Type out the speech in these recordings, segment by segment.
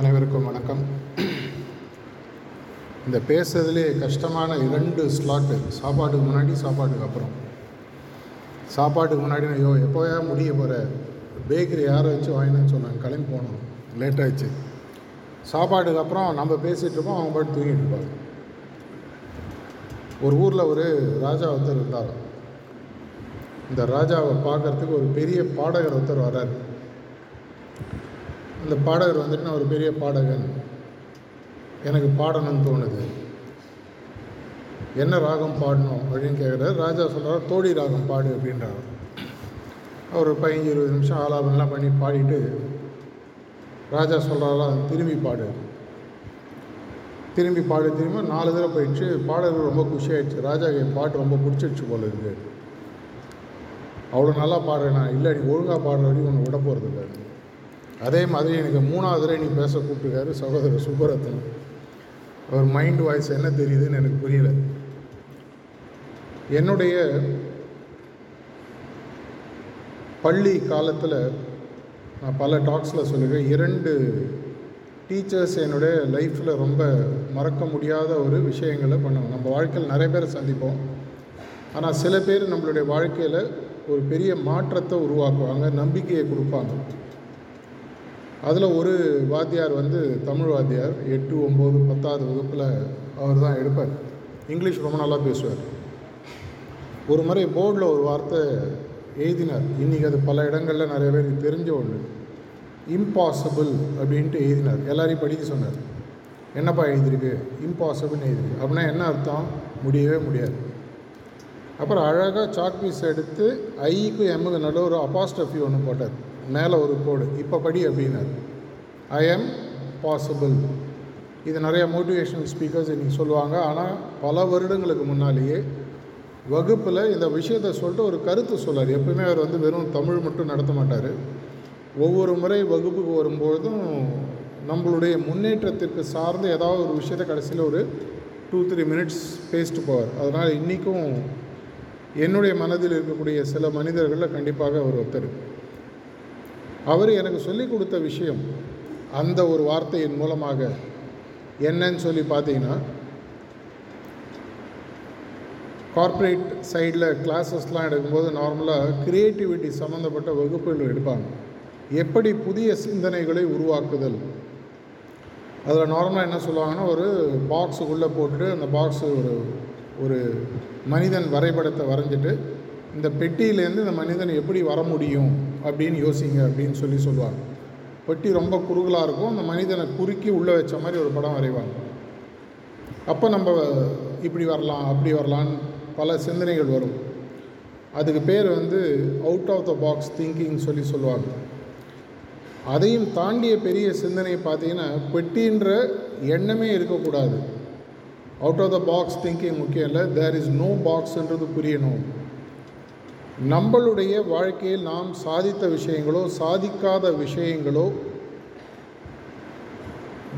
அனைவருக்கும் வணக்கம். இந்த பேசுறதுலே கஷ்டமான இரண்டு ஸ்லாட்டு சாப்பாட்டுக்கு முன்னாடி சாப்பாட்டுக்கு அப்புறம். சாப்பாட்டுக்கு முன்னாடி ஐயோ எப்போயா முடிய போகிற பேக்கரி யாரை வச்சு வாங்கினேன்னு சொன்னாங்க. கிளம்பி போனோம். லேட் ஆயிடுச்சு. சாப்பாட்டுக்கு அப்புறம் நம்ம பேசிகிட்டு இருப்போம் அவங்க பாட்டு தூங்கிட்டு இருப்பாங்க. ஒரு ஊரில் ஒரு ராஜா ஒருத்தர் இருந்தார் இந்த ராஜாவை பார்க்கறதுக்கு ஒரு பெரிய பாடகர் ஒருத்தர் வர்றார். அந்த பாடகர் வந்துட்டு நான் ஒரு பெரிய பாடகன். எனக்கு பாடணும்னு தோணுது. என்ன ராகம் பாடணும்? அப்படின்னு கேட்குறாரு ராஜா சொல்கிறார் தோடி ராகம் பாடு அப்படின்றார். அவர் ஒரு பதினஞ்சு இருபது நிமிஷம் ஆலாபனெலாம் பண்ணி பாடிட்டு ராஜா சொல்கிறாரா திரும்பி பாடு. திரும்பி பாடு திரும்ப நாலு தடவை போயிடுச்சு. பாடகர் ரொம்ப குஷியாயிடுச்சு. ராஜாக்கு என் பாட்டு ரொம்ப பிடிச்சிடுச்சு போல இருக்கு. அவ்வளோ நல்லா பாடுறேன் இல்லை நீ ஒழுங்காக பாடுற வரைக்கும் ஒன்று விட போகிறது இல்லை. அதே மாதிரி எனக்கு மூணாவது தடவை நீ பேச கூப்பிட்டுருக்காரு சகோதரர் சுப்பரத்தன். அவர் மைண்ட் வாய்ஸ் என்ன தெரியுதுன்னு எனக்கு புரியல. என்னுடைய பள்ளி காலத்தில் நான் பல டாக்ஸில் சொல்லுவேன் இரண்டு டீச்சர்ஸ் என்னுடைய லைஃப்பில் ரொம்ப மறக்க முடியாத ஒரு விஷயங்களை பண்ணுவோம் நம்ம வாழ்க்கையில் நிறைய பேரை சந்திப்போம். ஆனால் சில பேர் நம்மளுடைய வாழ்க்கையில் ஒரு பெரிய மாற்றத்தை உருவாக்குவாங்க நம்பிக்கையை கொடுப்பாங்க. அதில் ஒரு வாத்தியார் வந்து தமிழ் வாத்தியார். எட்டு ஒம்பது பத்தாவது வகுப்பில் அவர் தான் எடுப்பார். இங்கிலீஷ் ரொம்ப நல்லா பேசுவார். ஒரு முறை போர்டில் ஒரு வார்த்தை எழுதினார். இன்றைக்கி அது பல இடங்களில் நிறைய பேருக்கு தெரிஞ்ச ஒன்று இம்பாசிபிள் அப்படின்ட்டு எழுதினார். எல்லாரையும் படிக்க சொன்னார். என்னப்பா எழுதியிருக்கு? இம்பாசிபிள்னு எழுதிருக்கு அப்படின்னா என்ன அர்த்தம்? முடியவே முடியாது. அப்புறம் அழகாக சாக் பீஸ் எடுத்து ஐக்கு எம்முக்கு நடுவில் ஒரு அப்பாஸ்டஃபி ஒன்று போட்டார். மேலே ஒரு கோடு. இப்போ படி அப்படின்னார். ஐ எம் பாசிபிள் இது நிறைய மோட்டிவேஷனல் ஸ்பீக்கர்ஸ் இன்றைக்கி சொல்லுவாங்க. ஆனால் பல வருடங்களுக்கு முன்னாலேயே வகுப்பில் இந்த விஷயத்தை சொல்லிட்டு ஒரு கருத்து சொல்லார். எப்பவுமே அவர் வந்து வெறும் தமிழ் மட்டும் நடத்த மாட்டார். ஒவ்வொரு முறை வகுப்புக்கு வரும்பொழுதும் நம்மளுடைய முன்னேற்றத்திற்கு சார்ந்து ஏதாவது ஒரு விஷயத்தை கடைசியில் ஒரு டூ த்ரீ மினிட்ஸ் பேசிட்டு போவார். அதனால் இன்றைக்கும் என்னுடைய மனதில் இருக்கக்கூடிய சில மனிதர்களில் கண்டிப்பாக அவர் ஒருத்தர். அவர் எனக்கு சொல்லிக் கொடுத்த விஷயம் அந்த ஒரு வார்த்தையின் மூலமாக என்னன்னு சொல்லி பார்த்தீங்கன்னா கார்ப்பரேட் சைடில் கிளாஸஸ்லாம் எடுக்கும்போது நார்மலாக க்ரியேட்டிவிட்டி சம்மந்தப்பட்ட வகுப்புகள் எடுப்பாங்க. எப்படி புதிய சிந்தனைகளை உருவாக்குதல்? அதில் நார்மலாக என்ன சொல்லுவாங்கன்னா ஒரு பாக்ஸுக்குள்ளே போட்டுட்டு அந்த பாக்ஸு ஒரு ஒரு மனிதன் வரைபடத்தை வரைஞ்சிட்டு இந்த பெட்டியிலேருந்து இந்த மனிதன் எப்படி வர முடியும்? அப்படின்னு யோசிங்க அப்படின்னு சொல்லி சொல்லுவாங்க. பெட்டி ரொம்ப குறுகலாக இருக்கும். அந்த மனிதனை குறுக்கி உள்ளே வச்ச மாதிரி ஒரு படம் வரைவாங்க. அப்போ நம்ம இப்படி வரலாம் அப்படி வரலான்னு பல சிந்தனைகள் வரும். அதுக்கு பேர் வந்து out of the box thinking சொல்லி சொல்லுவாங்க. அதையும் தாண்டிய பெரிய சிந்தனை பார்த்தீங்கன்னா பெட்டின்ற எண்ணமே இருக்கக்கூடாது. Out of the box thinking முக்கியம் இல்லை. தேர் இஸ் நோ பாக்ஸ்ன்றது புரியணும். நம்மளுடைய வாழ்க்கையில் நாம் சாதித்த விஷயங்களோ சாதிக்காத விஷயங்களோ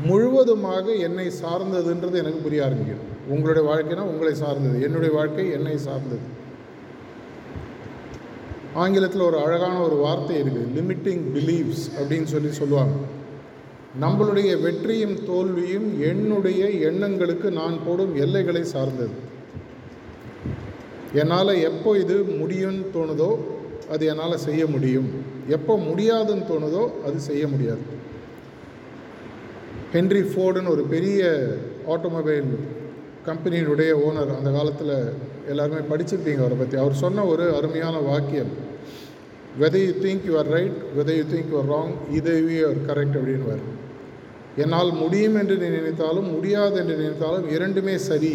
முழுவதுமாக என்னை சார்ந்ததுன்றது எனக்கு புரிய ஆரம்பிக்கும் உங்களுடைய வாழ்க்கைனா உங்களை சார்ந்தது. என்னுடைய வாழ்க்கை என்னை சார்ந்தது. ஆங்கிலத்தில் ஒரு அழகான ஒரு வார்த்தை இருக்குது லிமிட்டிங் பிலீவ்ஸ் அப்படின்னு சொல்லி சொல்லுவாங்க. நம்மளுடைய வெற்றியும் தோல்வியும் என்னுடைய எண்ணங்களுக்கு நான் போடும் எல்லைகளை சார்ந்தது. என்னால் எப்போ இது முடியும்னு தோணுதோ அது என்னால் செய்ய முடியும். எப்போ முடியாதுன்னு தோணுதோ அது செய்ய முடியாது. ஹென்ரி ஃபோர்டுன்னு ஒரு பெரிய ஆட்டோமொபைல் கம்பெனியினுடைய ஓனர் அந்த காலத்தில் எல்லாருமே படிச்சிருப்பீங்க அவரை பற்றி அவர் சொன்ன ஒரு அருமையான வாக்கியம் whether you think you are right whether you think you are wrong இதை யூ ஆர் கரெக்ட் அப்படின்னு என்னால் முடியும் என்று நினைத்தாலும் முடியாது என்று நினைத்தாலும் இரண்டுமே சரி.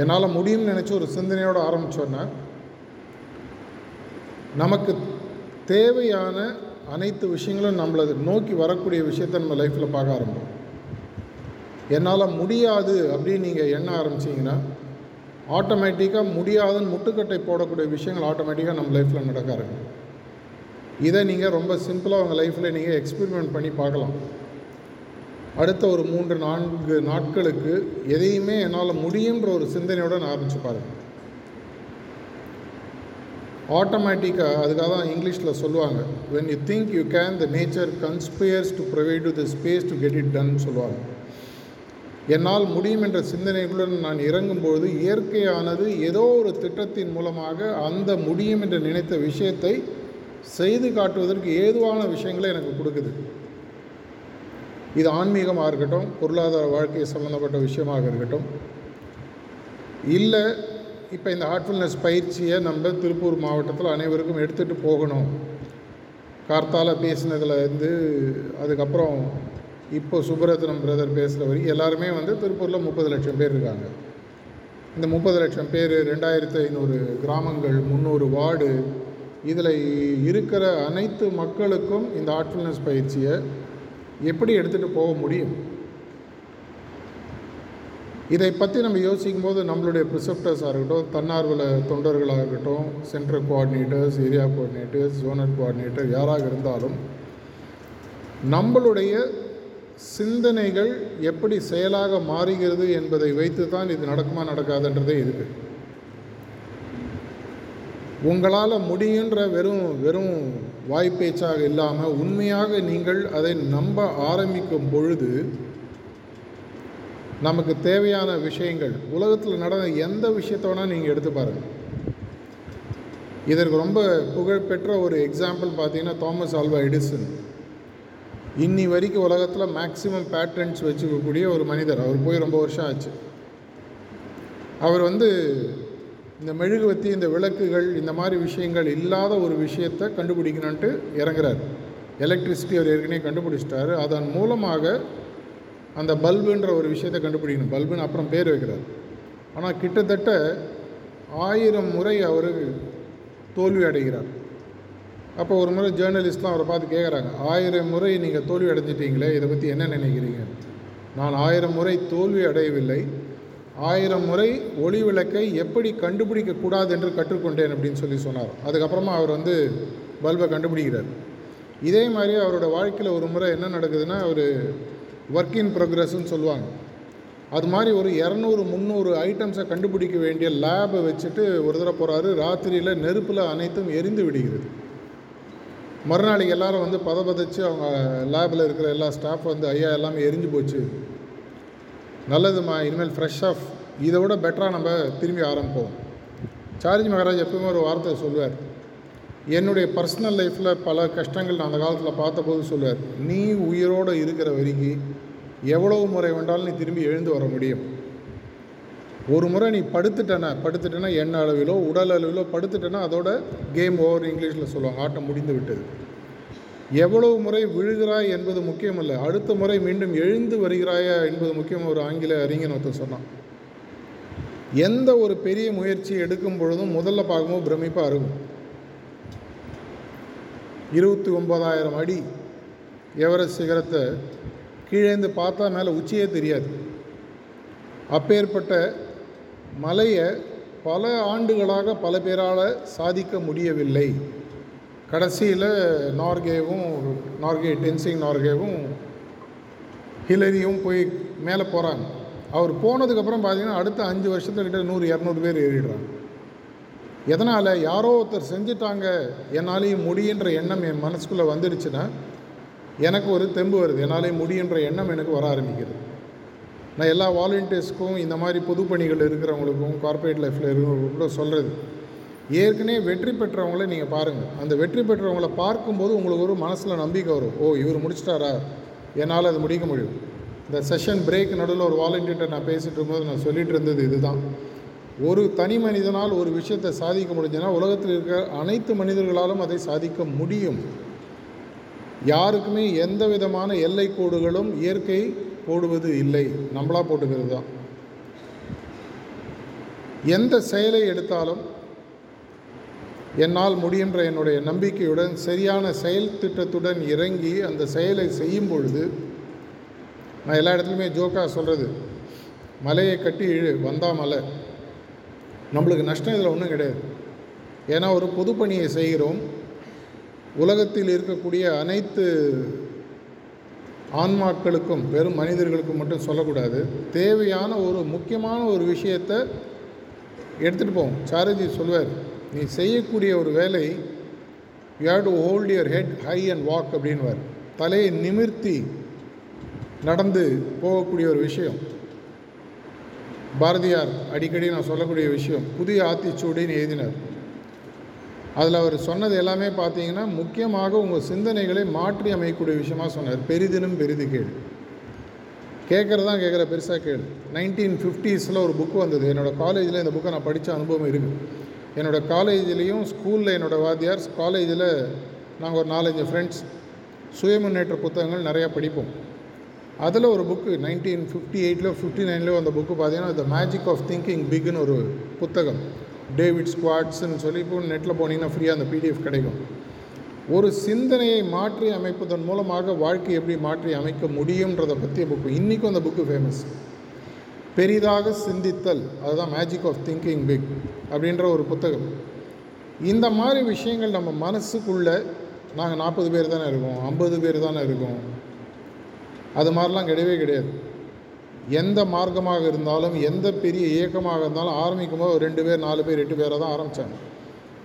என்னால் முடியும்னு நினச்சி ஒரு சிந்தனையோடு ஆரம்பித்தோன்னா நமக்கு தேவையான அனைத்து விஷயங்களும் நம்மளது நோக்கி வரக்கூடிய விஷயத்தை நம்ம லைஃப்பில் பார்க்க ஆரம்பிப்போம். என்னால் முடியாது அப்படின்னு நீங்கள் எண்ண ஆரம்பிச்சிங்கன்னா ஆட்டோமேட்டிக்காக முடியாதுன்னு முட்டுக்கட்டை போடக்கூடிய விஷயங்கள் ஆட்டோமேட்டிக்காக நம்ம லைஃப்பில் நடக்க ஆரம்பிக்கும். இதை நீங்கள் ரொம்ப சிம்பிளாக உங்கள் லைஃப்பில் நீங்கள் எக்ஸ்பெரிமெண்ட் பண்ணி பார்க்கலாம். அடுத்த ஒரு மூன்று நான்கு நாட்களுக்கு எதையுமே என்னால் முடியுன்ற ஒரு சிந்தனையோடு நான் ஆரம்பித்து பாருங்கள் ஆட்டோமேட்டிக்காக அதுக்காக தான் இங்கிலீஷில் சொல்லுவாங்க. When you think you can the nature conspires to provide to the space to get it done சொல்லுவாங்க. என்னால் முடியும் என்ற சிந்தனைகளுடன் நான் இறங்கும்பொழுது இயற்கையானது ஏதோ ஒரு திட்டத்தின் மூலமாக அந்த முடியும் என்று நினைத்த விஷயத்தை செய்து காட்டுவதற்கு ஏதுவான விஷயங்களை எனக்கு கொடுக்குது. இது ஆன்மீகமாக இருக்கட்டும் பொருளாதார வாழ்க்கை சம்மந்தப்பட்ட விஷயமாக இருக்கட்டும். இல்லை இப்போ இந்த ஹார்ட்ஃபுல்னஸ் பயிற்சியை நம்ம திருப்பூர் மாவட்டத்தில் அனைவருக்கும் எடுத்துகிட்டு போகணும். கார்த்தால பேசினதில் இருந்து அதுக்கப்புறம் இப்போ சுப்ரத்னம் பிரதர் பேசுகிற வரைக்கும் எல்லாருமே வந்து திருப்பூரில் முப்பது லட்சம் பேர் இருக்காங்க. இந்த முப்பது லட்சம் பேர் ரெண்டாயிரத்து ஐநூறு கிராமங்கள் முந்நூறு வார்டு இதில் இருக்கிற அனைத்து மக்களுக்கும் இந்த ஹார்ட்ஃபுல்னஸ் பயிற்சியை எப்படி எடுத்துகிட்டு போக முடியும்? இதை பற்றி நம்ம யோசிக்கும் போது நம்மளுடைய ப்ரிசெப்டர்ஸாக இருக்கட்டும் தன்னார்வல தொண்டர்களாக இருக்கட்டும் central coordinators area coordinators zonal coordinator யாராக இருந்தாலும் நம்மளுடைய சிந்தனைகள் எப்படி செயலாக மாறுகிறது என்பதை வைத்து தான் இது நடக்குமா நடக்காதுன்றதே இருக்குது உங்களால் முடியுன்ற வெறும் வெறும் வாய்ப்பேச்சாக இல்லாமல் உண்மையாக நீங்கள் அதை நம்ப ஆரம்பிக்கும் பொழுது நமக்கு தேவையான விஷயங்கள் உலகத்தில் நடந்த எந்த விஷயத்த வேணால் நீங்கள் எடுத்து பாருங்கள் இதற்கு ரொம்ப புகழ்பெற்ற ஒரு எக்ஸாம்பிள் பார்த்தீங்கன்னா தாமஸ் ஆல்வா எடிசன் இன்னி வரைக்கும் உலகத்தில் மேக்சிமம் பேட்டர்ன்ஸ் வச்சுக்கக்கூடிய ஒரு மனிதர். அவர் போய் ரொம்ப வருஷம் ஆச்சு. அவர் வந்து இந்த மெழுகுவத்தி இந்த விளக்குகள் இந்த மாதிரி விஷயங்கள் இல்லாத ஒரு விஷயத்தை கண்டுபிடிக்கணுன்ட்டு இறங்குறார். எலக்ட்ரிசிட்டி அவர் ஏற்கனவே கண்டுபிடிச்சிட்டாரு. அதன் மூலமாக அந்த பல்புன்ற ஒரு விஷயத்தை கண்டுபிடிக்கணும். பல்புன்னு அப்புறம் பேர் வைக்கிறார். ஆனால் கிட்டத்தட்ட ஆயிரம் முறை அவர் தோல்வி அடைகிறார். அப்போ ஒரு முறை ஜேர்னலிஸ்ட்லாம் அவரை பார்த்து கேட்குறாங்க ஆயிரம் முறை நீங்கள் தோல்வி அடைஞ்சிட்டீங்களே இதை பற்றி என்ன நினைக்கிறீங்க? நான் ஆயிரம் முறை தோல்வி அடையவில்லை. ஆயிரம் முறை ஒளி விளக்கை எப்படி கண்டுபிடிக்கக்கூடாது என்று கற்றுக்கொண்டேன் அப்படின்னு சொல்லி சொன்னார். அதுக்கப்புறமா அவர் வந்து பல்பை கண்டுபிடிக்கிறார். இதே மாதிரி அவரோட வாழ்க்கையில் ஒரு முறை என்ன நடக்குதுன்னா அவர் ஒர்க் இன் ப்ரோக்ரஸ்ன்னு சொல்லுவாங்க. அது மாதிரி ஒரு இரநூறு முந்நூறு ஐட்டம்ஸை கண்டுபிடிக்க வேண்டிய லேபை வச்சுட்டு ஒரு தடவை போகிறாரு ராத்திரியில் நெருப்பில் அனைத்தும் எரிந்து விடுகிறது. மறுநாளைக்கு எல்லாரும் வந்து பதபதைச்சு அவங்க லேபில் இருக்கிற எல்லா ஸ்டாஃப் வந்து ஐயா எல்லாமே எரிஞ்சு போச்சு. நல்லதும்மா இனிமேல் ஃப்ரெஷ்ஷாக இதை விட பெட்டராக நம்ம திரும்பி ஆரம்பிப்போம். சார்ஜி மகாராஜ் எப்பவுமே ஒரு வார்த்தை சொல்லுவார். என்னுடைய பர்சனல் லைஃப்பில் பல கஷ்டங்கள் நான் அந்த காலத்தில் பார்த்தபோது சொல்லுவார். நீ உயிரோடு இருக்கிற வரைக்கும் எவ்வளவு முறை வேண்டாலும் நீ திரும்பி எழுந்து வர முடியும். ஒரு முறை நீ படுத்துட்டேன்னா படுத்துட்டேன்னா எண்ண அளவிலோ உடல் அளவிலோ படுத்துட்டேன்னா அதோட கேம் ஓவர் இங்கிலீஷில் சொல்லுவாங்க. ஆட்டம் முடிந்து விட்டது. எவ்வளவு முறை விழுகிறாய் என்பது முக்கியமல்ல. அடுத்த முறை மீண்டும் எழுந்து வருகிறாயா என்பது முக்கியம். ஒரு ஆங்கில அறிஞன் ஒருத்தன் சொன்னான். எந்த ஒரு பெரிய முயற்சி எடுக்கும் பொழுதும் முதல்ல பார்க்கும்போது பிரமிப்பாக இருக்கும். இருபத்தி ஒன்பதாயிரம் அடி எவரெஸ்ட் சிகரத்தை கீழேந்து பார்த்தா மேலே உச்சியே தெரியாது. அப்பேற்பட்ட மலையை பல ஆண்டுகளாக பல பேரால் சாதிக்க முடியவில்லை. கடைசியில் நார்கேவும் நார்கே டென்சிங் நார்கேவும் ஹிலரியும் போய் மேலே போகிறாங்க அவர் போனதுக்கப்புறம் பார்த்தீங்கன்னா அடுத்த அஞ்சு வருஷத்துக்கிட்ட நூறு இரநூறு பேர் ஏறிடுறாங்க. எதனால்? யாரோ ஒருத்தர் செஞ்சுட்டாங்க. என்னாலேயும் முடியுன்ற எண்ணம் என் மனசுக்குள்ளே வந்துடுச்சுன்னா எனக்கு ஒரு தெம்பு வருது. என்னாலேயும் முடியுன்ற எண்ணம் எனக்கு வர ஆரம்பிக்கிறது. நான் எல்லா வாலண்டியர்ஸ்க்கும் இந்த மாதிரி பொதுப்பணிகள் இருக்கிறவங்களுக்கும் கார்ப்பரேட் லைஃப்பில் இருக்கிறவங்களுக்கும் கூட சொல்கிறது ஏற்கனவே வெற்றி பெற்றவங்களை நீங்கள் பாருங்கள் அந்த வெற்றி பெற்றவங்கள பார்க்கும்போது உங்களுக்கு ஒரு மனசில் நம்பிக்கை வரும். ஓ இவர் முடிச்சிட்டாரா? என்னால் அது முடிக்க முடியும். இந்த செஷன் பிரேக் நடுவில் ஒரு வாலண்டியர்கிட்ட நான் பேசிகிட்டு இருக்கும்போது நான் சொல்லிகிட்டு இருந்தது இதுதான். ஒரு தனி மனிதனால் ஒரு விஷயத்தை சாதிக்க முடிஞ்சதுன்னா உலகத்தில் இருக்கிற அனைத்து மனிதர்களாலும் அதை சாதிக்க முடியும். யாருக்குமே எந்த விதமான எல்லை கோடுகளும் இயற்கை போடுவது இல்லை. நம்மளாக போட்டுக்கிறது தான் எந்த செயலை எடுத்தாலும் என்னால் முடிகின்ற என்னுடைய நம்பிக்கையுடன் சரியான செயல் திட்டத்துடன் இறங்கி அந்த செயலை செய்யும் பொழுது நான் எல்லா இடத்துலையுமே ஜோக்காக சொல்கிறது மலையை கட்டி இழு வந்தா மலை. நம்மளுக்கு நஷ்டம் இதில் ஒன்றும் கிடையாது. ஏன்னா ஒரு பொதுப்பணியை செய்கிறோம். உலகத்தில் இருக்கக்கூடிய அனைத்து ஆன்மாக்களுக்கும் வெறும் மனிதர்களுக்கும் மட்டும் சொல்லக்கூடாது. தேவையான ஒரு முக்கியமான ஒரு விஷயத்தை எடுத்துகிட்டு போவோம். சாரஜி சொல்வார் நீ செய்யக்கூடிய ஒரு வேலை you have to hold your head high and walk அப்படின்வார் தலையை நிமிர்த்தி நடந்து போகக்கூடிய ஒரு விஷயம். பாரதியார் அடிக்கடி நான் சொல்லக்கூடிய விஷயம் புதிய ஆத்திச்சூடின்னு எழுதினார். அதில் அவர் சொன்னது எல்லாமே பார்த்தீங்கன்னா முக்கியமாக உங்கள் சிந்தனைகளை மாற்றி அமைக்கக்கூடிய விஷயமா சொன்னார். பெரிதினும் பெரிது கேள். கேட்குறதான் கேட்குற பெருசாக கேள். நைன்டீன் ஃபிஃப்டிஸில் ஒரு புக்கு வந்தது. என்னோடய காலேஜில் இந்த புக்கை நான் படித்த அனுபவம் இருக்குது என்னோடய காலேஜ்லேயும் ஸ்கூலில் என்னோடய வாத்தியார் காலேஜில் நாங்கள் ஒரு நாலஞ்சு ஃப்ரெண்ட்ஸ் சுயமுன்னேற்ற புத்தகங்கள் நிறையா படிப்போம். அதில் ஒரு புக்கு நைன்டீன் ஃபிஃப்டி எயிட்டில் ஃபிஃப்டி நைன்லேயோ அந்த புக்கு பார்த்தீங்கன்னா த மேஜிக் ஆஃப் திங்கிங் பிக்னு ஒரு புத்தகம். டேவிட் ஸ்குவாட்ஸ்ன்னு சொல்லி இப்போ நெட்டில் போனீங்கன்னா ஃப்ரீயாக அந்த பிடிஎஃப் கிடைக்கும். ஒரு சிந்தனையை மாற்றி அமைப்பதன் மூலமாக வாழ்க்கை எப்படி மாற்றி அமைக்க முடியுன்றதை பற்றிய புக்கு இன்றைக்கும் அந்த புக்கு ஃபேமஸ் பெரிதாக சிந்தித்தல் அதுதான் மேஜிக் ஆஃப் திங்கிங் பிக் அப்படின்ற ஒரு புத்தகம். இந்த மாதிரி விஷயங்கள் நம்ம மனசுக்குள்ளே நாங்கள் நாற்பது பேர் தானே இருக்கோம் ஐம்பது பேர் தானே இருக்கோம். அது மாதிரிலாம் கிடையவே கிடையாது. எந்த மார்க்கமாக இருந்தாலும் எந்த பெரிய இயக்கமாக இருந்தாலும் ஆரம்பிக்கும் போது ஒரு ரெண்டு பேர் நாலு பேர் எட்டு பேரை தான் ஆரம்பித்தாங்க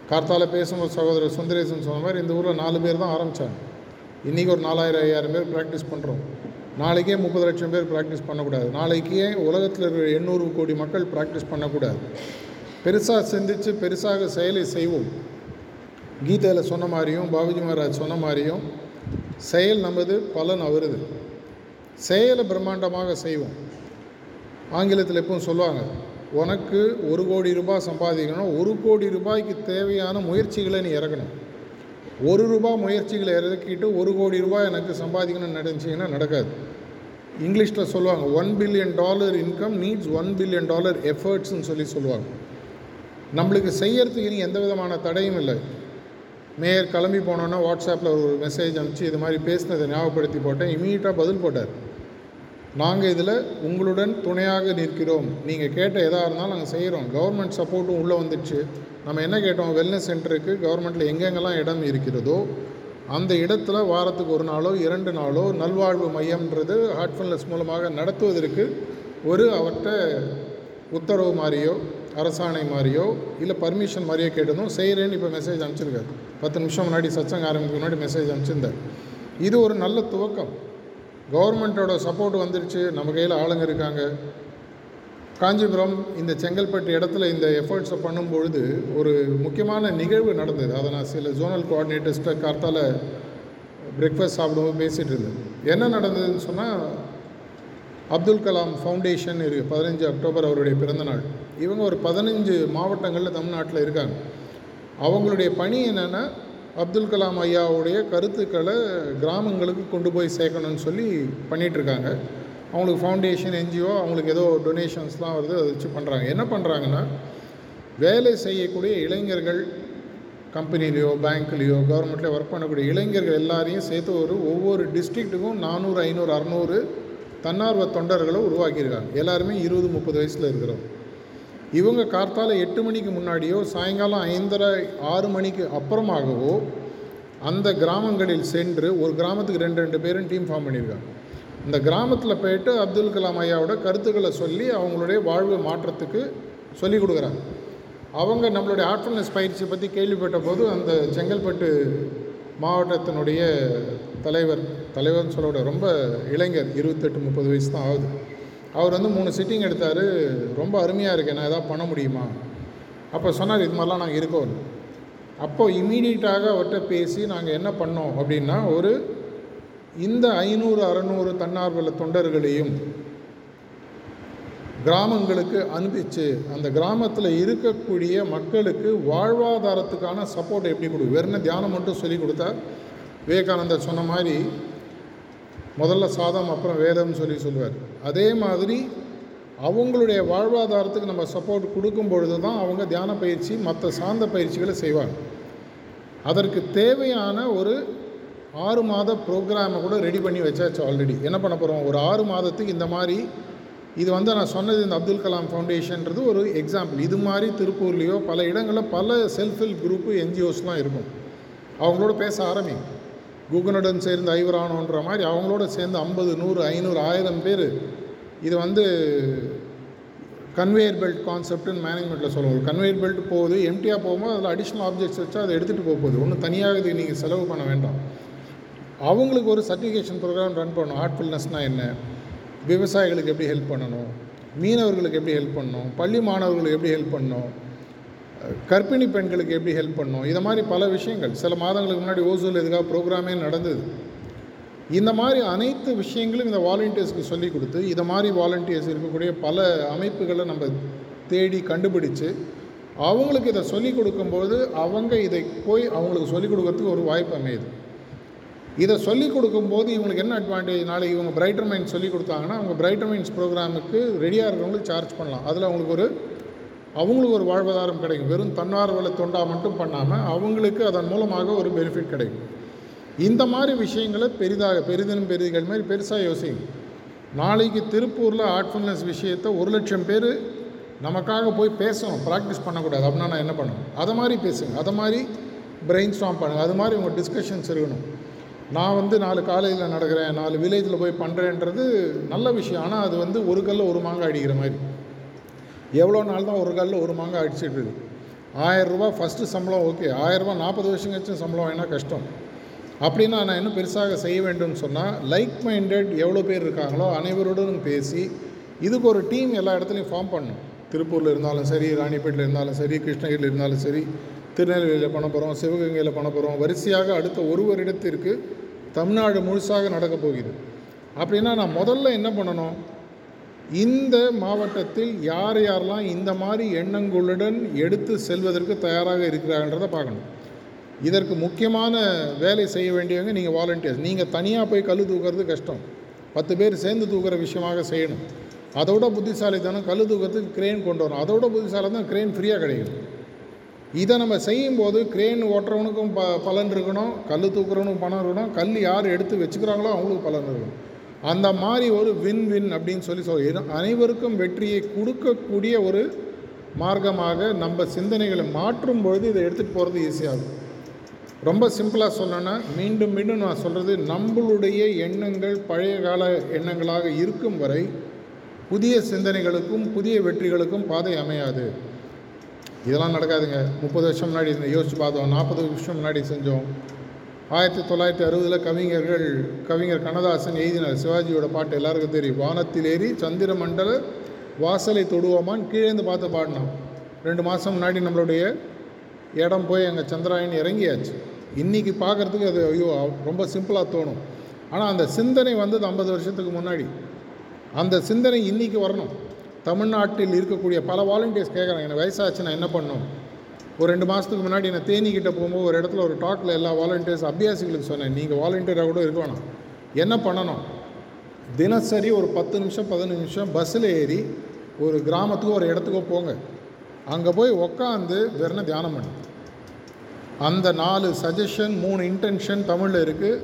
கார்த்தால பேசும்போது சகோதரர் சுந்தரேசன் சொன்ன மாதிரி இந்த ஊரில் நாலு பேர் தான் ஆரம்பித்தாங்க இன்றைக்கி ஒரு நாலாயிரம் ஐயாயிரம் பேர் ப்ராக்டிஸ் பண்ணுறோம் நாளைக்கே முப்பது லட்சம் பேர் ப்ராக்டிஸ் பண்ணக்கூடாது. நாளைக்கே உலகத்தில் இருக்கிற எண்ணூறு கோடி மக்கள் ப்ராக்டிஸ் பண்ணக்கூடாது. பெருசாக சிந்தித்து பெருசாக செயலை செய்வோம். கீதையில் சொன்ன மாதிரியும் பாபுஜி மகாராஜ் சொன்ன மாதிரியும் செயல் நமது பலன் அவருது. செயலை பிரம்மாண்டமாக செய்வோம். ஆங்கிலத்தில் எப்பவும் சொல்லுவாங்க உனக்கு ஒரு கோடி ரூபாய் சம்பாதிக்கணும் ஒரு கோடி ரூபாய்க்கு தேவையான முயற்சிகளை நீ இறக்கணும். ஒரு ரூபா முயற்சிகளை இறக்கிட்டு ஒரு கோடி ரூபாய் எனக்கு சம்பாதிக்கணும்னு நினச்சிங்கன்னா நடக்காது. இங்கிலீஷில் சொல்லுவாங்க one billion dollar income needs one billion dollar எஃபர்ட்ஸ்னு சொல்லி சொல்லுவாங்க. நம்மளுக்கு செய்யறதுக்கு இனி எந்த விதமான தடையும் இல்லை. மேயர் கிளம்பி போனோன்னா வாட்ஸ்அப்பில் ஒரு மெசேஜ் அனுப்பிச்சு இது மாதிரி பேசினதை ஞாபகப்படுத்தி போட்டேன். இமீடியட்டாக பதில் போட்டார். நாங்கள் இதில் உங்களுடன் துணையாக நிற்கிறோம். நீங்கள் கேட்ட எதாக இருந்தாலும் நாங்கள் செய்கிறோம் கவர்மெண்ட் சப்போர்ட்டும் உள்ளே வந்துடுச்சு. நம்ம என்ன கேட்டோம்? வெல்னஸ் சென்டருக்கு கவர்மெண்ட்டில் எங்கெங்கெல்லாம் இடம் இருக்கிறதோ அந்த இடத்துல வாரத்துக்கு ஒரு நாளோ இரண்டு நாளோ நல்வாழ்வு மையம்ன்றது ஹார்ட்ஃபுல்னஸ் மூலமாக நடத்துவதற்கு ஒரு அவர்கிட்ட உத்தரவு மாதிரியோ அரசாணை மாதிரியோ இல்லை பர்மிஷன் மாதிரியோ கேட்டதும் செய்கிறேன்னு இப்போ மெசேஜ் அனுப்பிச்சிருக்காரு. பத்து நிமிஷம் முன்னாடி சச்சங்க ஆரம்பிக்கு முன்னாடி மெசேஜ் அனுப்பிச்சிருந்தார். இது ஒரு நல்ல துவக்கம். கவர்மெண்ட்டோட சப்போர்ட் வந்துருச்சு. நம்ம கையில் ஆளுங்க இருக்காங்க. காஞ்சிபுரம் இந்த செங்கல்பட்டு இடத்துல இந்த எஃபர்ட்ஸை பண்ணும்பொழுது ஒரு முக்கியமான நிகழ்வு நடந்தது. அதை நான் சில ஜோனல் கோஆர்டினேட்டர்ஸ்கிட்ட கார்த்தால் பிரேக்ஃபாஸ்ட் சாப்பிடும்போது பேசிகிட்டு இருந்தேன். என்ன நடந்ததுன்னு சொன்னால் அப்துல் கலாம் ஃபவுண்டேஷன் இருக்குது பதினஞ்சு அக்டோபர் அவருடைய பிறந்தநாள். இவங்க ஒரு பதினஞ்சு மாவட்டங்களில் தமிழ்நாட்டில் இருக்காங்க. அவங்களுடைய பணி என்னென்னா அப்துல் கலாம் ஐயாவுடைய கருத்துக்களை கிராமங்களுக்கு கொண்டு போய் சேர்க்கணும்னு சொல்லி பண்ணிகிட்ருக்காங்க அவங்களுக்கு ஃபவுண்டேஷன் என்ஜிஓ அவங்களுக்கு ஏதோ டொனேஷன்ஸ்லாம் வருது அதை வச்சு பண்ணுறாங்க என்ன பண்ணுறாங்கன்னா வேலை செய்யக்கூடிய இளைஞர்கள் கம்பெனிலேயோ பேங்க்லேயோ கவர்மெண்ட்லேயோ ஒர்க் பண்ணக்கூடிய இளைஞர்கள் எல்லாரையும் சேர்த்து ஒரு ஒவ்வொரு டிஸ்ட்ரிக்ட்டுக்கும் நானூறு ஐநூறு அறநூறு தன்னார்வ தொண்டர்களை உருவாக்கியிருக்காங்க. எல்லாருமே இருபது முப்பது வயசில் இருக்கிறோம் இவங்க கார்த்தால எட்டு மணிக்கு முன்னாடியோ சாயங்காலம் ஐந்தரை ஆறு மணிக்கு அப்புறமாகவோ அந்த கிராமங்களில் சென்று ஒரு கிராமத்துக்கு ரெண்டு ரெண்டு பேரும் டீம் ஃபார்ம் பண்ணியிருக்காங்க. இந்த கிராமத்தில் போயிட்டு அப்துல் கலாம் ஐயாவோட கருத்துக்களை சொல்லி அவங்களுடைய வாழ்வு மாற்றத்துக்கு சொல்லி கொடுக்குறாங்க. அவங்க நம்மளுடைய ஆர்ட்ஃபுல்னஸ் பயிற்சியை பற்றி கேள்விப்பட்ட போது அந்த செங்கல்பட்டு மாவட்டத்தினுடைய தலைவர் தலைவர்னு சொல்லோட ரொம்ப இளைஞர் இருபத்தெட்டு முப்பது வயசு தான் ஆகுது. அவர் வந்து மூணு சிட்டிங் எடுத்தார். ரொம்ப அருமையாக இருக்கு. நான் எதாவது பண்ண முடியுமா? அப்போ சொன்னார் இது மாதிரிலாம் நாங்கள் இருக்கோம் அப்போது இம்மீடியட்டாக அவர்கிட்ட பேசி நாங்கள் என்ன பண்ணோம் அப்படின்னா ஒரு இந்த ஐநூறு அறநூறு தன்னார்வல தொண்டர்களையும் கிராமங்களுக்கு அனுப்பிச்சு அந்த கிராமத்தில் இருக்கக்கூடிய மக்களுக்கு வாழ்வாதாரத்துக்கான சப்போர்ட் எப்படி கொடு வெறும் தியானம் மட்டும் சொல்லி கொடுத்தா விவேகானந்தர் சொன்ன மாதிரி முதல்ல சாதம் அப்புறம் வேதம்னு சொல்லி சொல்லுவார். அதே மாதிரி அவங்களுடைய வாழ்வாதாரத்துக்கு நம்ம சப்போர்ட் கொடுக்கும் பொழுது தான் அவங்க தியான பயிற்சி மற்ற சார்ந்த பயிற்சிகளை செய்வாங்க. அதற்கு தேவையான ஒரு ஆறு மாத ப்ரோக்ராமை கூட ரெடி பண்ணி வச்சாச்சு ஆல்ரெடி என்ன பண்ண போகிறோம் ஒரு ஆறு மாதத்துக்கு இந்த மாதிரி இது வந்து நான் சொன்னது இந்த அப்துல் கலாம் ஃபவுண்டேஷன்றது ஒரு எக்ஸாம்பிள் இது மாதிரி திருப்பூர்லேயோ பல இடங்களில் பல செல்ஃப் ஹெல்ப் குரூப்பு என்ஜிஓஸ்லாம் இருக்கும். அவங்களோட பேச ஆரம்பிங்க குகனுடன் சேர்ந்து ஐவரானோன்ற மாதிரி அவங்களோட சேர்ந்து ஐம்பது நூறு ஐநூறு ஆயிரம் பேர். இது வந்து கன்வேயர் பெல்ட் கான்செப்ட்னு மேனேஜ்மெண்ட்டில் சொல்லுவோம் கன்வேயர் பெல்ட் போகுது எம்டியாக போகும்போது அதில் அடிஷ்னல் ஆப்ஜெக்ட்ஸ் வச்சு அதை எடுத்துகிட்டு போக போகுது. ஒன்றும் தனியாக இது நீங்கள் செலவு பண்ண வேண்டாம். அவங்களுக்கு ஒரு சர்டிஃபிகேஷன் ப்ரோக்ராம் ரன் பண்ணணும். ஹார்ட்ஃபுல்னஸ்னால் என்ன? விவசாயிகளுக்கு எப்படி ஹெல்ப் பண்ணணும்? மீனவர்களுக்கு எப்படி ஹெல்ப் பண்ணணும்? பள்ளி மாணவர்களுக்கு எப்படி ஹெல்ப் பண்ணணும்? கர்ப்பிணி பெண்களுக்கு எப்படி ஹெல்ப் பண்ணணும்? இதை மாதிரி பல விஷயங்கள். சில மாதங்களுக்கு முன்னாடி ஓசூரில் இதுக்காக ப்ரோக்ராமே நடந்தது. இந்த மாதிரி அனைத்து விஷயங்களும் இந்த வாலண்டியர்ஸ்க்கு சொல்லி கொடுத்து இதை மாதிரி வாலண்டியர்ஸ் இருக்கக்கூடிய பல அமைப்புகளை நம்ம தேடி கண்டுபிடிச்சு அவங்களுக்கு இதை சொல்லிக் கொடுக்கும்போது அவங்க இதை போய் அவங்களுக்கு சொல்லிக் கொடுக்கறதுக்கு ஒரு வாய்ப்பு அமையுது. இதை சொல்லிக் கொடுக்கும்போது இவங்களுக்கு என்ன அட்வான்டேஜ் நாளைக்கு இவங்க பிரைட்டர் மைண்ட் சொல்லி கொடுத்தாங்கன்னா அவங்க பிரைட்டர் மைண்ட்ஸ் ப்ரோக்ராமுக்கு ரெடியாக இருக்கிறவங்களுக்கு சார்ஜ் பண்ணலாம். அதில் அவங்களுக்கு ஒரு அவங்களுக்கு ஒரு வாழ்வாதாரம் கிடைக்கும். வெறும் தன்னார்வல தொண்டா மட்டும் பண்ணாமல் அவங்களுக்கு அதன் மூலமாக ஒரு பெனிஃபிட் கிடைக்கும். இந்த மாதிரி விஷயங்களை பெரிதாக பெரிதினும் பெரிதுகள் மாதிரி பெருசாக யோசிங்க நாளைக்கு திருப்பூரில் ஆர்ட்ஃபுல்னஸ் விஷயத்தை ஒரு லட்சம் பேர் நமக்காக போய் பேசணும் ப்ராக்டிஸ் பண்ணக்கூடாது. அப்படின்னா நான் என்ன பண்ணணும் அதை மாதிரி பேசுங்க. அதை மாதிரி பிரெயின் ஸ்டாம் பண்ணுங்கள் அது மாதிரி உங்கள் டிஸ்கஷன்ஸ் இருக்கணும். நான் வந்து நாலு காலேஜில் நடக்கிறேன் நாலு வில்லேஜில் போய் பண்ணுறேன்றது நல்ல விஷயம். ஆனால் அது வந்து ஒரு கல்லில் ஒரு மாங்காய் அடிக்கிற மாதிரி. எவ்வளோ நாள் தான் ஒரு கல்லில் ஒரு மாங்காய் அடிச்சிட்டு இருக்கு. ஆயரூபா ஃபஸ்ட்டு சம்பளம் ஓகே ஆயரூபா நாற்பது வருஷம் கழிச்சு சம்பளம் வேணால் கஷ்டம். அப்படின்னா நான் இன்னும் பெருசாக செய்ய வேண்டும்னு சொன்னால் லைக் மைண்டட் எவ்வளோ பேர் இருக்காங்களோ அனைவருடனும் பேசி இதுக்கு ஒரு டீம் எல்லா இடத்துலையும் ஃபார்ம் பண்ணும் திருப்பூரில் இருந்தாலும் சரி ராணிப்பேட்டில் இருந்தாலும் சரி கிருஷ்ணகிரியில் இருந்தாலும் சரி திருநெல்வேலியில் பண்ண போகிறோம் சிவகங்கையில் பண்ண போகிறோம் வரிசையாக அடுத்த ஒரு வருடத்திற்கு தமிழ்நாடு முழுசாக நடக்கப் போகுது. அப்படின்னா நான் முதல்ல என்ன பண்ணணும்? இந்த மாவட்டத்தில் யார் யாரெல்லாம் இந்த மாதிரி எண்ணங்களுடன் எடுத்து செல்வதற்கு தயாராக இருக்கிறாங்கன்றதை பார்க்கணும். இதற்கு முக்கியமான வேலை செய்ய வேண்டியவங்க நீங்கள் வாலண்டியர்ஸ் நீங்கள் தனியாக போய் கல் தூக்குறது கஷ்டம். பத்து பேர் சேர்ந்து தூக்குற விஷயமாக செய்யணும். அதோட புத்திசாலித்தனம் கல் தூக்கிறதுக்கு கிரேன் கொண்டு வரணும். அதோட புத்திசாலித்தனம் கிரேன் ஃப்ரீயாக கிடைக்கும் இதை நம்ம செய்யும்போது கிரேன் ஓட்டுறவனுக்கும் ப பலன் இருக்கணும் கல் தூக்குறவனுக்கும் பணம் இருக்கணும் கல் யார் எடுத்து வச்சுக்கிறாங்களோ அவங்களுக்கு பலன் இருக்கணும். அந்த மாதிரி ஒரு வின் வின் அப்படின்னு சொல்லி சொல் அனைவருக்கும் வெற்றியை கொடுக்கக்கூடிய ஒரு மார்க்கமாக நம்ம சிந்தனைகளை மாற்றும் பொழுது இதை எடுத்துகிட்டு போகிறது ஈஸியாகும் ரொம்ப சிம்பிளாக சொல்லணும்னா மீண்டும் மீண்டும் நான் சொல்கிறது நம்மளுடைய எண்ணங்கள் பழைய கால எண்ணங்களாக இருக்கும் வரை புதிய சிந்தனைகளுக்கும் புதிய வெற்றிகளுக்கும் பாதை அமையாது. இதெல்லாம் நடக்காதுங்க. முப்பது வருஷம் முன்னாடி யோசித்து பார்த்தோம். நாற்பது வருஷம் முன்னாடி செஞ்சோம். ஆயிரத்தி தொள்ளாயிரத்தி அறுபதில் கவிஞர்கள் கவிஞர் கண்ணதாசன் எழுதினார் சிவாஜியோட பாட்டு எல்லாருக்கும் தெரியும். வானத்தில் ஏறி சந்திர மண்டல வாசலை தொடுவோமான்னு கீழேந்து பார்த்து பாடினோம் ரெண்டு மாதம் முன்னாடி நம்மளுடைய இடம் போய் அங்கே சந்திராயன் இறங்கியாச்சு. இன்றைக்கி பார்க்குறதுக்கு அது ஐயோ ரொம்ப சிம்பிளாக தோணும். ஆனால் அந்த சிந்தனை வந்தது ஐம்பது வருஷத்துக்கு முன்னாடி. அந்த சிந்தனை இன்றைக்கி வரணும். தமிழ்நாட்டில் இருக்கக்கூடிய பல வாலண்டியர்ஸ் கேட்குறாங்க எனக்கு வயசாச்சு நான் என்ன பண்ணணும் ஒரு ரெண்டு மாதத்துக்கு முன்னாடி நான் தேனிக்கிட்ட போகும்போது ஒரு இடத்துல ஒரு டாக்கில் எல்லா வாலண்டியர்ஸ் அபியாசிகளுக்கு சொன்னேன். நீங்கள் வாலண்டியராக கூட இருக்க வேணாம். என்ன பண்ணணும்? தினசரி ஒரு பத்து நிமிஷம் பதினஞ்சு நிமிஷம் பஸ்ஸில் ஏறி ஒரு கிராமத்துக்கோ ஒரு இடத்துக்கோ போங்க. அங்கே போய் உக்காந்து வெறும் தியானம் பண்ணு. அந்த நாலு சஜஷன் மூணு இன்டென்ஷன் தமிழில் இருக்குது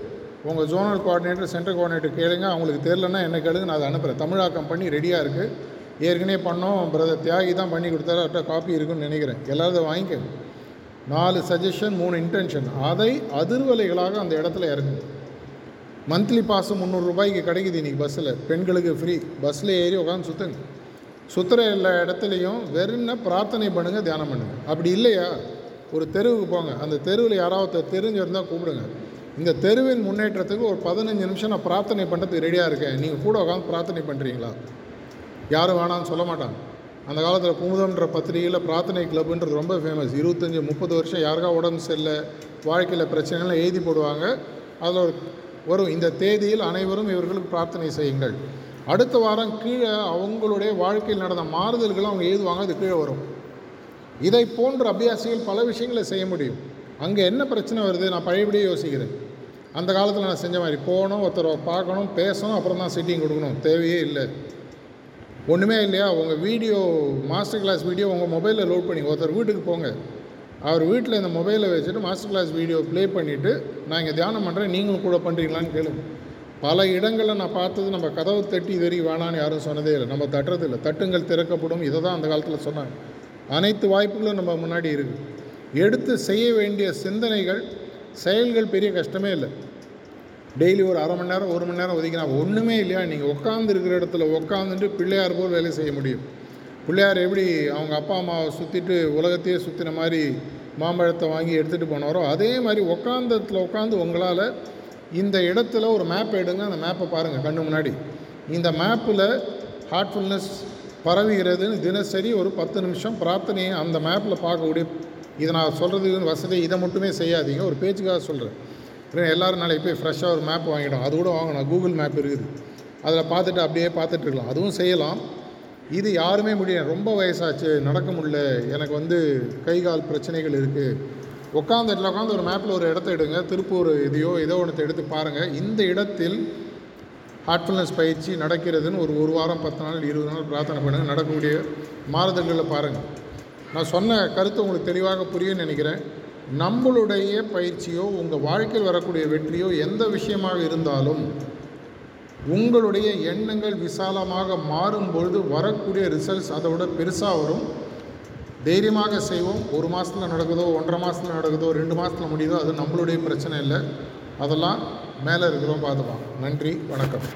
உங்கள் ஜோனல் கோஆர்டினேட்டர் சென்ட்ரல் கோஆர்டினேட்டர் கேளுங்க. அவங்களுக்கு தெரிலன்னா என்ன கேளுங்க. நான் அதை அனுப்புகிறேன் தமிழாக்கம் பண்ணி ரெடியாக இருக்குது ஏற்கனவே பண்ணோம் பிரதர் தியாகி தான் பண்ணி கொடுத்தாரு. அவர்கிட்ட காப்பி இருக்குன்னு நினைக்கிறேன். எல்லாரும் அதை வாங்கிக்க. நாலு சஜஷன் மூணு இன்டென்ஷன் அதை அதிர்வலைகளாக அந்த இடத்துல இறங்குது மந்த்லி பாஸ் முந்நூறு ரூபாய்க்கு கிடைக்குது இன்றைக்கி பஸ்ஸில் பெண்களுக்கு ஃப்ரீ பஸ்ஸில் ஏறி உட்காந்து சுற்றுங்க சுற்றுற எல்லா இடத்துலையும் வெறும்ன பிரார்த்தனை பண்ணுங்கள் தியானம் பண்ணுங்கள் அப்படி இல்லையா? ஒரு தெருவுக்கு போங்க. அந்த தெருவில் யாராவது தெரிஞ்சிருந்தால் கூப்பிடுங்க. இந்த தெருவின் முன்னேற்றத்துக்கு ஒரு பதினஞ்சு நிமிஷம் நான் பிரார்த்தனை பண்ணுறதுக்கு ரெடியாக இருக்கேன். நீங்கள் கூட உட்காந்து பிரார்த்தனை பண்ணுறீங்களா யாரும் வேணாம்னு சொல்ல மாட்டாங்க. அந்த காலத்தில் குமுதம்ன்ற பத்திரிகையில் பிரார்த்தனை கிளப்புன்றது ரொம்ப ஃபேமஸ் இருபத்தஞ்சி முப்பது வருஷம் யாருக்கா உடம்பு சரியில்லை வாழ்க்கையில் பிரச்சனைகள்லாம் எழுதி போடுவாங்க. அதில் ஒரு வரும். இந்த தேதியில் அனைவரும் இவர்களுக்கு பிரார்த்தனை செய்யுங்கள். அடுத்த வாரம் கீழே அவங்களுடைய வாழ்க்கையில் நடந்த மாறுதல்களை அவங்க எழுதுவாங்க அது கீழே வரும். இதை போன்ற அபியாசிகள் பல விஷயங்களை செய்ய முடியும். அங்கே என்ன பிரச்சனை வருது? நான் பழையபடியே யோசிக்கிறேன். அந்த காலத்தில் நான் செஞ்ச மாதிரி போகணும் ஒருத்தரை பார்க்கணும் பேசணும் அப்புறம் தான் சிட்டிங் கொடுக்கணும். தேவையே இல்லை. ஒன்றுமே இல்லையா? உங்கள் வீடியோ மாஸ்டர் கிளாஸ் வீடியோ உங்கள் மொபைலில் லோட் பண்ணி ஒருத்தர் வீட்டுக்கு போங்க. அவர் வீட்டில் இந்த மொபைலை வச்சுட்டு மாஸ்டர் கிளாஸ் வீடியோ ப்ளே பண்ணிவிட்டு நான் இங்கே தியானம் பண்ணுறேன் நீங்களும் கூட பண்ணுறீங்களான்னு கேளுங்க. பல இடங்களில் நான் பார்த்தது நம்ம கதவு தட்டி இது வரைக்கும் வேணான்னு யாரும் சொன்னதே இல்லை. நம்ம தட்டுறது இல்லை. தட்டுங்கள் திறக்கப்படும் இதை தான் அந்த காலத்தில் சொன்னாங்க. அனைத்து வாய்ப்புகளும் நம்ம முன்னாடி இருக்குது எடுத்து செய்ய வேண்டிய சிந்தனைகள் செயல்கள் பெரிய கஷ்டமே இல்லை. டெய்லி ஒரு அரை மணி நேரம் ஒரு மணி நேரம் ஒதுக்கினா ஒன்றுமே இல்லையா? நீங்கள் உட்காந்து இருக்கிற இடத்துல உட்காந்துட்டு பிள்ளையார் போல் வேலை செய்ய முடியும். பிள்ளையார் எப்படி அவங்க அப்பா அம்மாவை சுற்றிட்டு உலகத்தையே சுற்றின மாதிரி மாம்பழத்தை வாங்கி எடுத்துகிட்டு போனாரோ அதே மாதிரி உட்காந்தத்தில் உட்காந்து உங்களால் இந்த இடத்துல ஒரு மேப் எடுங்க அந்த மேப்பை பாருங்கள் கண்ணு முன்னாடி. இந்த மேப்பில் ஹார்ட்ஃபுல்னஸ் பரவுகிறதுன்னு தினசரி ஒரு பத்து நிமிஷம் பிரார்த்தனையை அந்த மேப்பில் பார்க்கக்கூடிய இதை நான் சொல்கிறது வசதி இதை மட்டுமே செய்யாதீங்க. ஒரு பேச்சுக்காக சொல்கிறேன் எல்லோரும் நாளைக்கு போய் ஃப்ரெஷ்ஷாக ஒரு மேப் வாங்கிடும் அது கூட வாங்கணும். கூகுள் மேப் இருக்குது. அதில் பார்த்துட்டு அப்படியே பார்த்துட்டு இருக்கலாம். அதுவும் செய்யலாம். இது யாருமே முடியாது ரொம்ப வயசாச்சு. நடக்க முடியல. எனக்கு வந்து கை கால் பிரச்சனைகள் இருக்குது உட்காந்து இடத்துல உட்காந்து ஒரு மேப்பில் ஒரு இடத்த எடுங்க. திருப்பூர் இதையோ ஏதோ ஒன்றத்தை எடுத்து பாருங்கள் இந்த இடத்தில் ஹார்ட்ஃபுல்னஸ் பயிற்சி நடக்கிறதுன்னு ஒரு ஒரு வாரம் பத்து நாள் இருபது நாள் பிரார்த்தனை பண்ணுங்கள் நடக்கக்கூடிய மாறுதல்களை பாருங்கள் நான் சொன்ன கருத்து உங்களுக்கு தெளிவாக புரியும்னு நினைக்கிறேன். நம்மளுடைய பயிற்சியோ உங்கள் வாழ்க்கையில் வரக்கூடிய வெற்றியோ எந்த விஷயமாக இருந்தாலும் உங்களுடைய எண்ணங்கள் விசாலமாக மாறும் பொழுது வரக்கூடிய ரிசல்ட்ஸ் அதை விட பெருசாக வரும். தைரியமாக செய்வோம். ஒரு மாதத்தில் நடக்குதோ ஒன்றரை மாதத்தில் நடக்குதோ ரெண்டு மாதத்தில் முடியுதோ அது நம்மளுடைய பிரச்சனை இல்லை. அதெல்லாம் மேலே இருக்கிறோம் பார்த்துக்கலாம் நன்றி வணக்கம்.